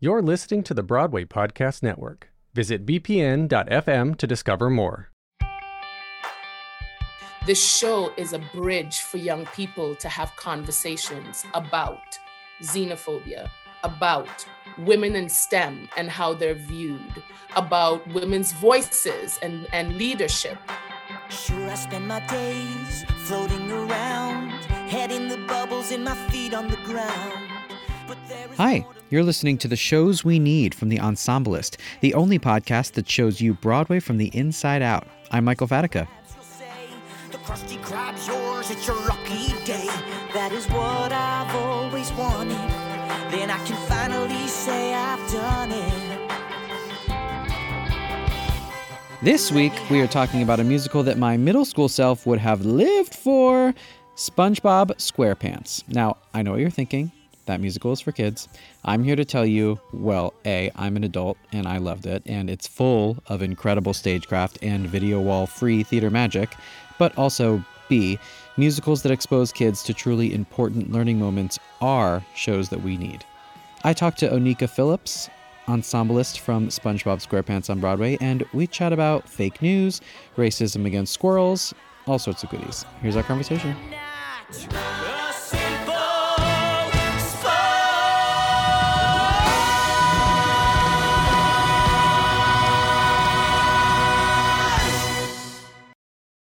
You're listening to the Broadway Podcast Network. Visit bpn.fm to discover more. This show is a bridge for young people to have conversations about xenophobia, about women in STEM and how they're viewed, about women's voices and, and leadership. Sure, I spend my days floating around, head in the bubbles and my feet on the ground. Hi, you're listening to the shows we need from The Ensemblist, the only podcast that shows you Broadway from the inside out. I'm Michael Fatica. The Krusty Krab's yours, it's your lucky day. That is what I've always wanted. Then I can finally say I've done it. This week, we are talking about a musical that my middle school self would have lived for SpongeBob SquarePants. Now, I know what you're thinking. That musical is for kids. I'm here to tell you well, A, I'm an adult and I loved it, and it's full of incredible stagecraft and video wall free theater magic, but also B, musicals that expose kids to truly important learning moments are shows that we need. I talked to Oneika Phillips, ensemblist from SpongeBob SquarePants on Broadway, and we chat about fake news, racism against squirrels, all sorts of goodies. Here's our conversation.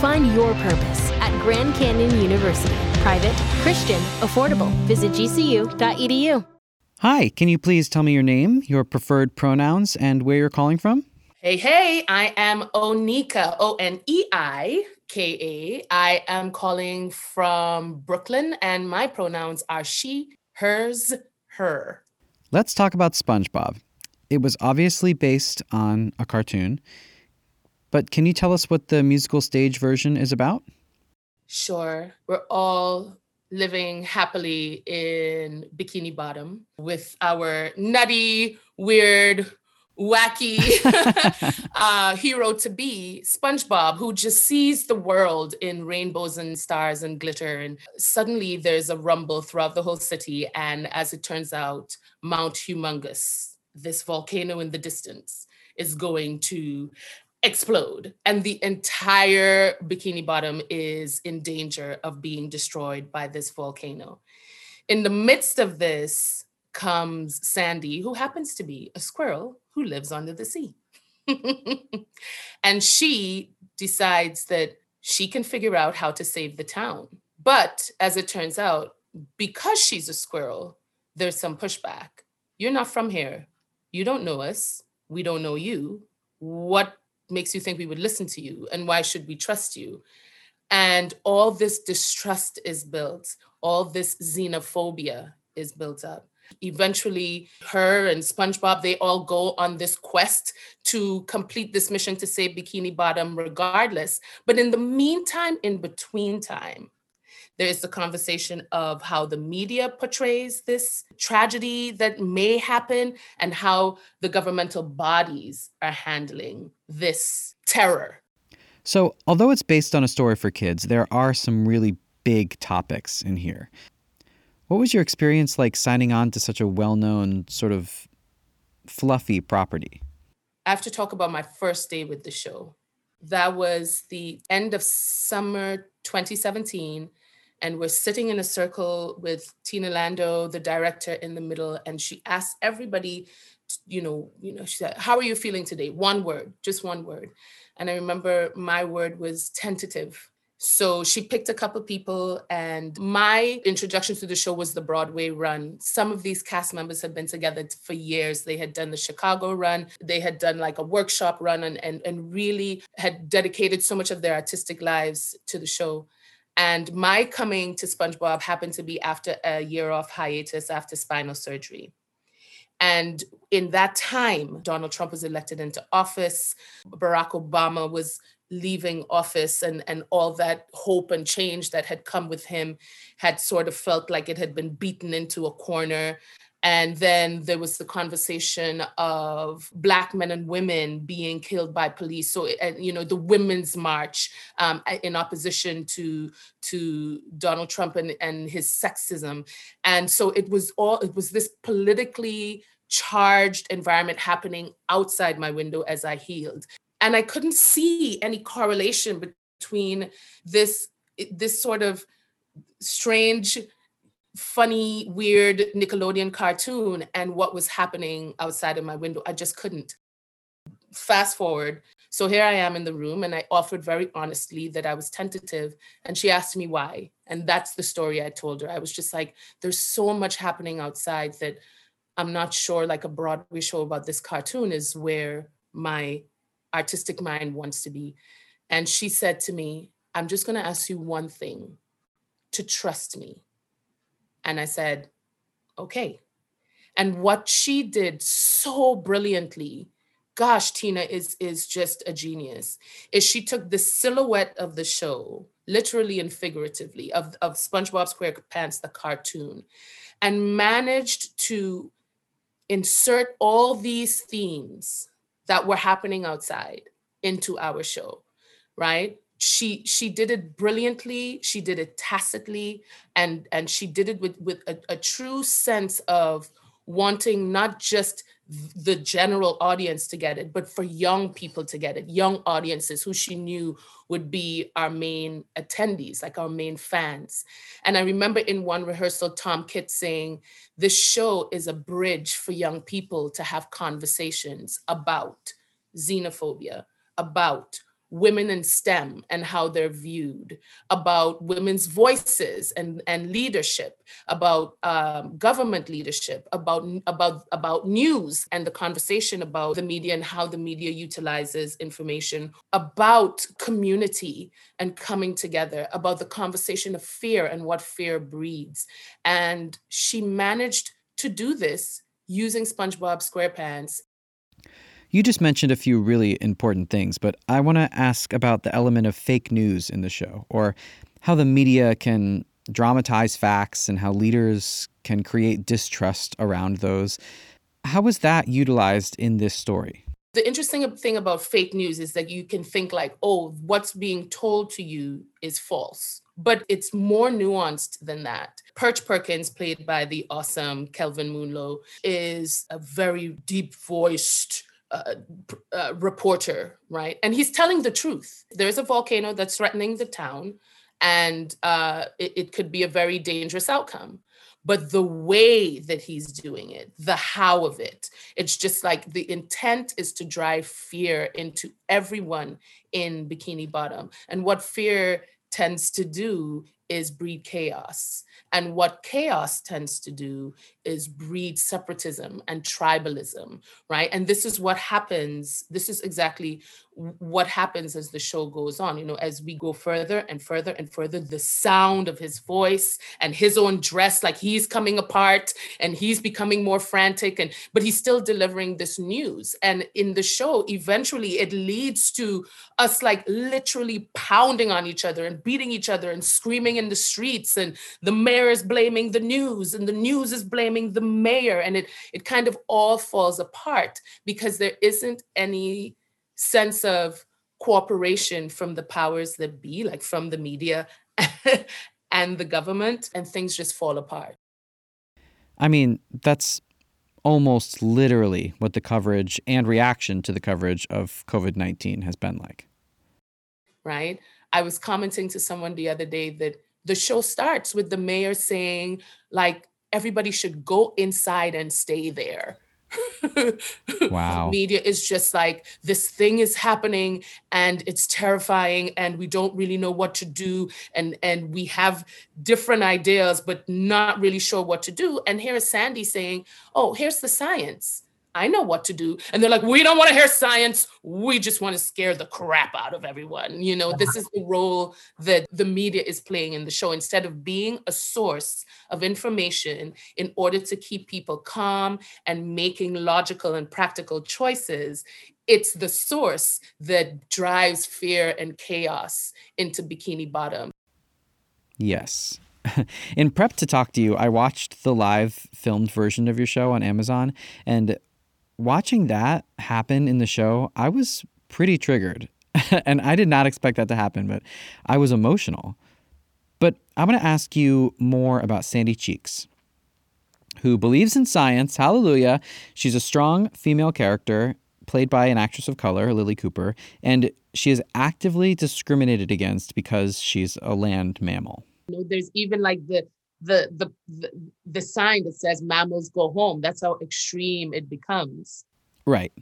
Find your purpose at Grand Canyon University. Private, Christian, affordable. Visit gcu.edu. Hi, can you please tell me your name, your preferred pronouns, and where you're calling from? Hey, hey, I am Oneika, O N E I K A. I am calling from Brooklyn, and my pronouns are she, hers, her. Let's talk about SpongeBob. It was obviously based on a cartoon, but can you tell us what the musical stage version is about? Sure, we're all living happily in Bikini Bottom with our nutty, weird, wacky uh, hero to be, SpongeBob, who just sees the world in rainbows and stars and glitter. And suddenly there's a rumble throughout the whole city. And as it turns out, Mount Humongous, this volcano in the distance, is going to explode and the entire bikini bottom is in danger of being destroyed by this volcano. In the midst of this comes sandy who happens to be a squirrel who lives under the sea. And she decides that she can figure out how to save the town. But as it turns out because she's a squirrel there's some pushback. You're not from here. You don't know us. We don't know you. What makes you think we would listen to you and why should we trust you? And all this distrust is built all this xenophobia is built up. Eventually her and spongebob they all go on this quest to complete this mission to save bikini bottom regardless. But in the meantime in between time there is the conversation of how the media portrays this tragedy that may happen and how the governmental bodies are handling this terror. So, although it's based on a story for kids, there are some really big topics in here. What was your experience like signing on to such a well known, sort of fluffy property? I have to talk about my first day with the show. That was the end of summer 2017. And we're sitting in a circle with Tina Landau, the director, in the middle. And she asked everybody, you know, you know, she said, How are you feeling today? One word, just one word. And I remember my word was tentative. So she picked a couple people, and my introduction to the show was the Broadway run. Some of these cast members had been together for years. They had done the Chicago run, they had done like a workshop run, and, and, and really had dedicated so much of their artistic lives to the show. And my coming to SpongeBob happened to be after a year off hiatus after spinal surgery. And in that time, Donald Trump was elected into office. Barack Obama was leaving office and, and all that hope and change that had come with him had sort of felt like it had been beaten into a corner. And then there was the conversation of Black men and women being killed by police. So, you know, the Women's March um, in opposition to, to Donald Trump and, and his sexism. And so it was all, it was this politically charged environment happening outside my window as I healed and I couldn't see any correlation between this this sort of strange funny weird nickelodeon cartoon and what was happening outside of my window. I just couldn't. Fast forward. So here i am in the room and i offered very honestly that i was tentative and she asked me why. And that's the story i told her. I was just like there's so much happening outside that i'm not sure like a broadway show about this cartoon is where my artistic mind wants to be. And she said to me, I'm just going to ask you one thing. To trust me. And I said, okay. And what she did so brilliantly, gosh, Tina is, is just a genius, is she took the silhouette of the show, literally and figuratively, of, of SpongeBob SquarePants, the cartoon, and managed to insert all these themes that were happening outside into our show, right? She she did it brilliantly. She did it tacitly, and and she did it with with a, a true sense of wanting not just the general audience to get it, but for young people to get it, young audiences who she knew would be our main attendees, like our main fans. And I remember in one rehearsal, Tom Kitt saying, This show is a bridge for young people to have conversations about xenophobia, about women in STEM and how they're viewed, about women's voices and, and leadership, about um, government leadership, about, about, about news and the conversation about the media and how the media utilizes information, about community and coming together, about the conversation of fear and what fear breeds. And she managed to do this using SpongeBob SquarePants you just mentioned a few really important things, but I want to ask about the element of fake news in the show, or how the media can dramatize facts and how leaders can create distrust around those. How was that utilized in this story? The interesting thing about fake news is that you can think like, oh, what's being told to you is false. But it's more nuanced than that. Perch Perkins, played by the awesome Kelvin Moon Loh, is a very deep voiced uh, uh, reporter, right? And he's telling the truth. There's a volcano that's threatening the town, and uh, it, it could be a very dangerous outcome. But the way that he's doing it, the how of it, it's just like the intent is to drive fear into everyone in Bikini Bottom. And what fear tends to do is breed chaos. And what chaos tends to do is breed separatism and tribalism, right? And this is what happens. This is exactly what happens as the show goes on. You know, as we go further and further and further, the sound of his voice and his own dress, like he's coming apart and he's becoming more frantic, and but he's still delivering this news. And in the show, eventually it leads to us like literally pounding on each other and beating each other and screaming in the streets, and the mayor is blaming the news, and the news is blaming blaming the mayor and it it kind of all falls apart because there isn't any sense of cooperation from the powers that be, like from the media and the government, and things just fall apart. I mean, that's almost literally what the coverage and reaction to the coverage of COVID 19 has been like. Right. I was commenting to someone the other day that the show starts with the mayor saying, like, everybody should go inside and stay there. wow. Media is just like this thing is happening and it's terrifying and we don't really know what to do and and we have different ideas but not really sure what to do and here is Sandy saying, "Oh, here's the science." I know what to do. And they're like, we don't want to hear science. We just want to scare the crap out of everyone. You know, this is the role that the media is playing in the show. Instead of being a source of information in order to keep people calm and making logical and practical choices, it's the source that drives fear and chaos into Bikini Bottom. Yes. In prep to talk to you, I watched the live filmed version of your show on Amazon, and watching that happen in the show, I was pretty triggered. and I did not expect that to happen, but I was emotional. But I'm going to ask you more about Sandy Cheeks, who believes in science. Hallelujah. She's a strong female character played by an actress of color, Lilli Cooper, and she is actively discriminated against because she's a land mammal. You know, there's even like the the, the the the sign that says mammals go home. That's how extreme it becomes. Right.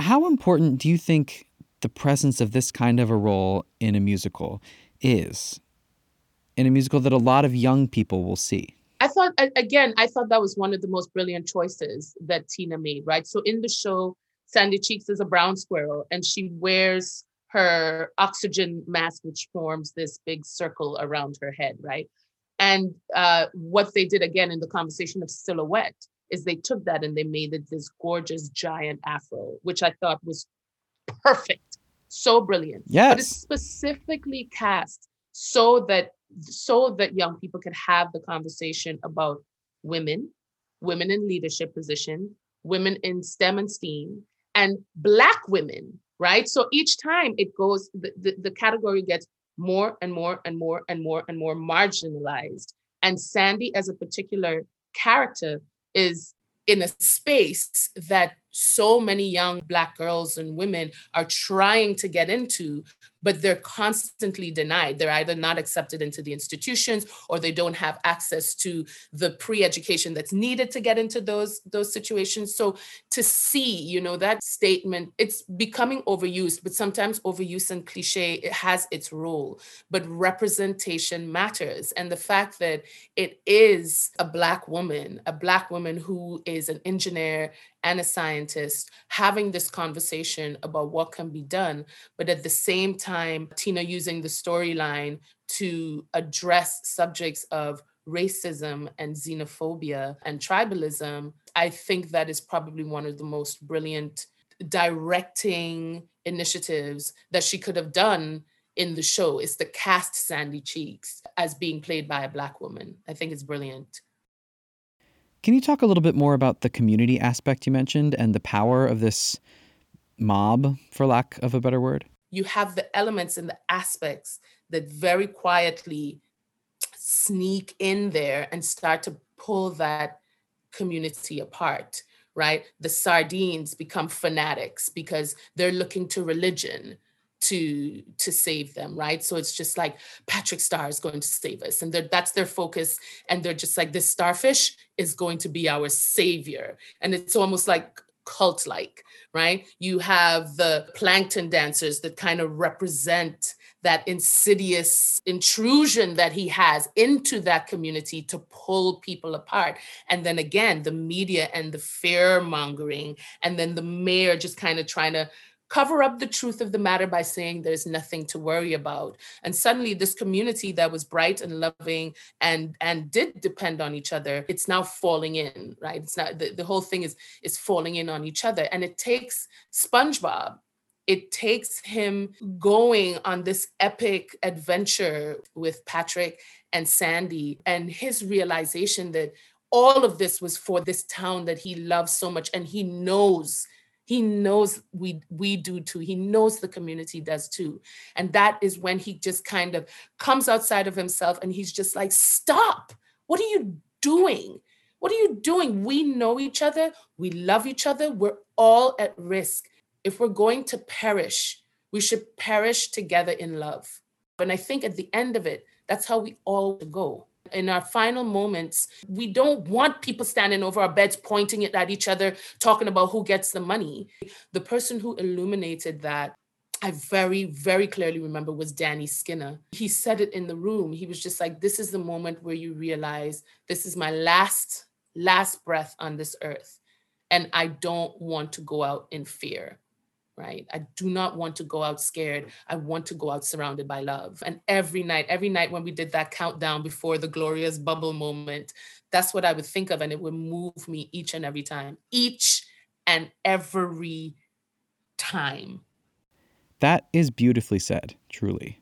How important do you think the presence of this kind of a role in a musical is? In a musical that a lot of young people will see. I thought again, I thought that was one of the most brilliant choices that Tina made, right? So in the show, Sandy Cheeks is a brown squirrel and she wears her oxygen mask, which forms this big circle around her head, right? And uh, what they did again in the conversation of silhouette is they took that and they made it this gorgeous giant afro, which I thought was perfect, so brilliant. Yes. But it's specifically cast so that so that young people could have the conversation about women, women in leadership position, women in STEM and STEAM, and black women, right? So each time it goes, the, the, the category gets more and more and more and more and more marginalized. And Sandy, as a particular character, is in a space that so many young Black girls and women are trying to get into, but they're constantly denied. They're either not accepted into the institutions or they don't have access to the pre-education that's needed to get into those, those situations. So to see, you know, that statement, it's becoming overused, but sometimes overuse and cliche, it has its role, but representation matters. And the fact that it is a Black woman, a Black woman who is an engineer and a scientist having this conversation about what can be done, but at the same time, Tina using the storyline to address subjects of racism and xenophobia and tribalism, I think that is probably one of the most brilliant directing initiatives that she could have done in the show is to cast Sandy Cheeks as being played by a Black woman. I think it's brilliant. Can you talk a little bit more about the community aspect you mentioned and the power of this mob, for lack of a better word? You have the elements and the aspects that very quietly sneak in there and start to pull that community apart, right? The sardines become fanatics because they're looking to religion to to save them right? So it's just like patrick star is going to save us. And that's their focus. And they're just like this starfish is going to be our savior. And it's almost like cult like right? You have the plankton dancers that kind of represent that insidious intrusion that he has into that community to pull people apart. And then again, the media and the fear mongering, and then the mayor just kind of trying to cover up the truth of the matter by saying there's nothing to worry about. And suddenly this community that was bright and loving and and did depend on each other it's now falling in right? It's not the, the whole thing is is falling in on each other. And it takes spongebob. It takes him going on this epic adventure with patrick and sandy and his realization that all of this was for this town that he loves so much. And he knows he knows we we do too. He knows the community does too. And that is when he just kind of comes outside of himself and he's just like stop. What are you doing? What are you doing? We know each other. We love each other. We're all at risk. If we're going to perish we should perish together in love. And i think at the end of it that's how we all go in our final moments, we don't want people standing over our beds, pointing it at each other, talking about who gets the money. The person who illuminated that I very, very clearly remember was Danny Skinner. He said it in the room. He was just like, This is the moment where you realize this is my last, last breath on this earth. And I don't want to go out in fear right? I do not want to go out scared. I want to go out surrounded by love. And every night, every night when we did that countdown before the glorious bubble moment, that's what I would think of. And it would move me each and every time, each and every time. That is beautifully said, truly.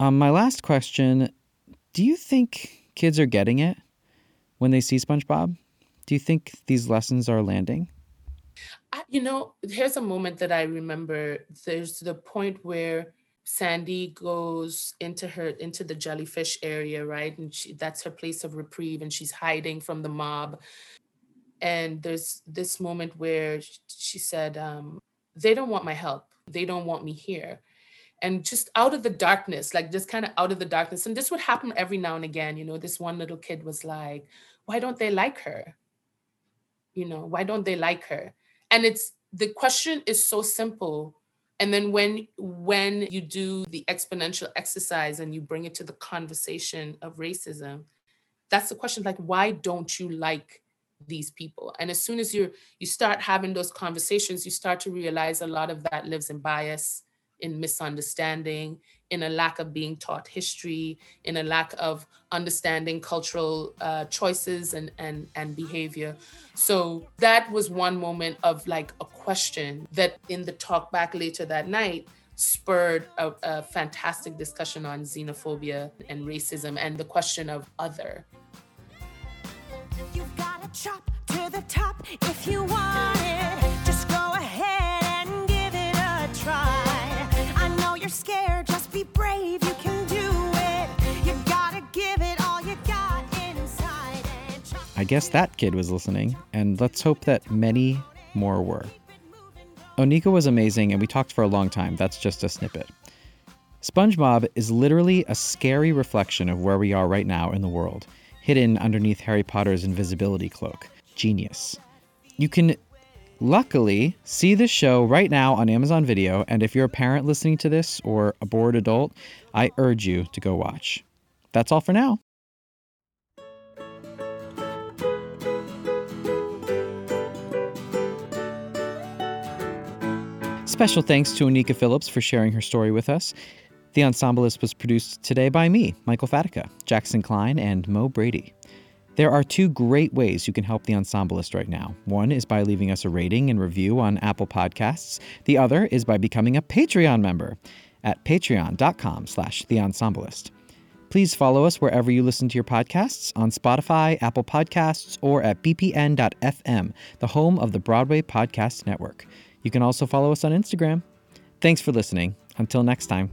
Um, my last question Do you think kids are getting it when they see SpongeBob? Do you think these lessons are landing? I, you know, here's a moment that I remember. There's the point where Sandy goes into her into the jellyfish area, right? And she, that's her place of reprieve, and she's hiding from the mob. And there's this moment where she said, um, "They don't want my help. They don't want me here." And just out of the darkness, like just kind of out of the darkness, and this would happen every now and again. You know, this one little kid was like, "Why don't they like her? You know, why don't they like her?" And it's the question is so simple. And then when when you do the exponential exercise and you bring it to the conversation of racism that's the question like why don't you like these people? And as soon as you you start having those conversations you start to realize a lot of that lives in bias in misunderstanding in a lack of being taught history, in a lack of understanding cultural uh, choices and, and, and behavior. So that was one moment of like a question that in the talk back later that night spurred a, a fantastic discussion on xenophobia and racism and the question of other. You've got to chop to the top if you want it. Guess that kid was listening, and let's hope that many more were. Oneika was amazing, and we talked for a long time. That's just a snippet. SpongeBob is literally a scary reflection of where we are right now in the world, hidden underneath Harry Potter's invisibility cloak. Genius. You can Luckily, see the show right now on Amazon Video, and if you're a parent listening to this or a bored adult, I urge you to go watch. That's all for now. Special thanks to Oneika Phillips for sharing her story with us. The Ensemblist was produced today by me, Michael Fatica, Jackson Klein, and Mo Brady. There are two great ways you can help the Ensemblist right now. One is by leaving us a rating and review on Apple Podcasts. The other is by becoming a Patreon member at patreon.com slash the ensemblist. Please follow us wherever you listen to your podcasts on Spotify, Apple Podcasts, or at bpn.fm, the home of the Broadway Podcast Network. You can also follow us on Instagram. Thanks for listening. Until next time.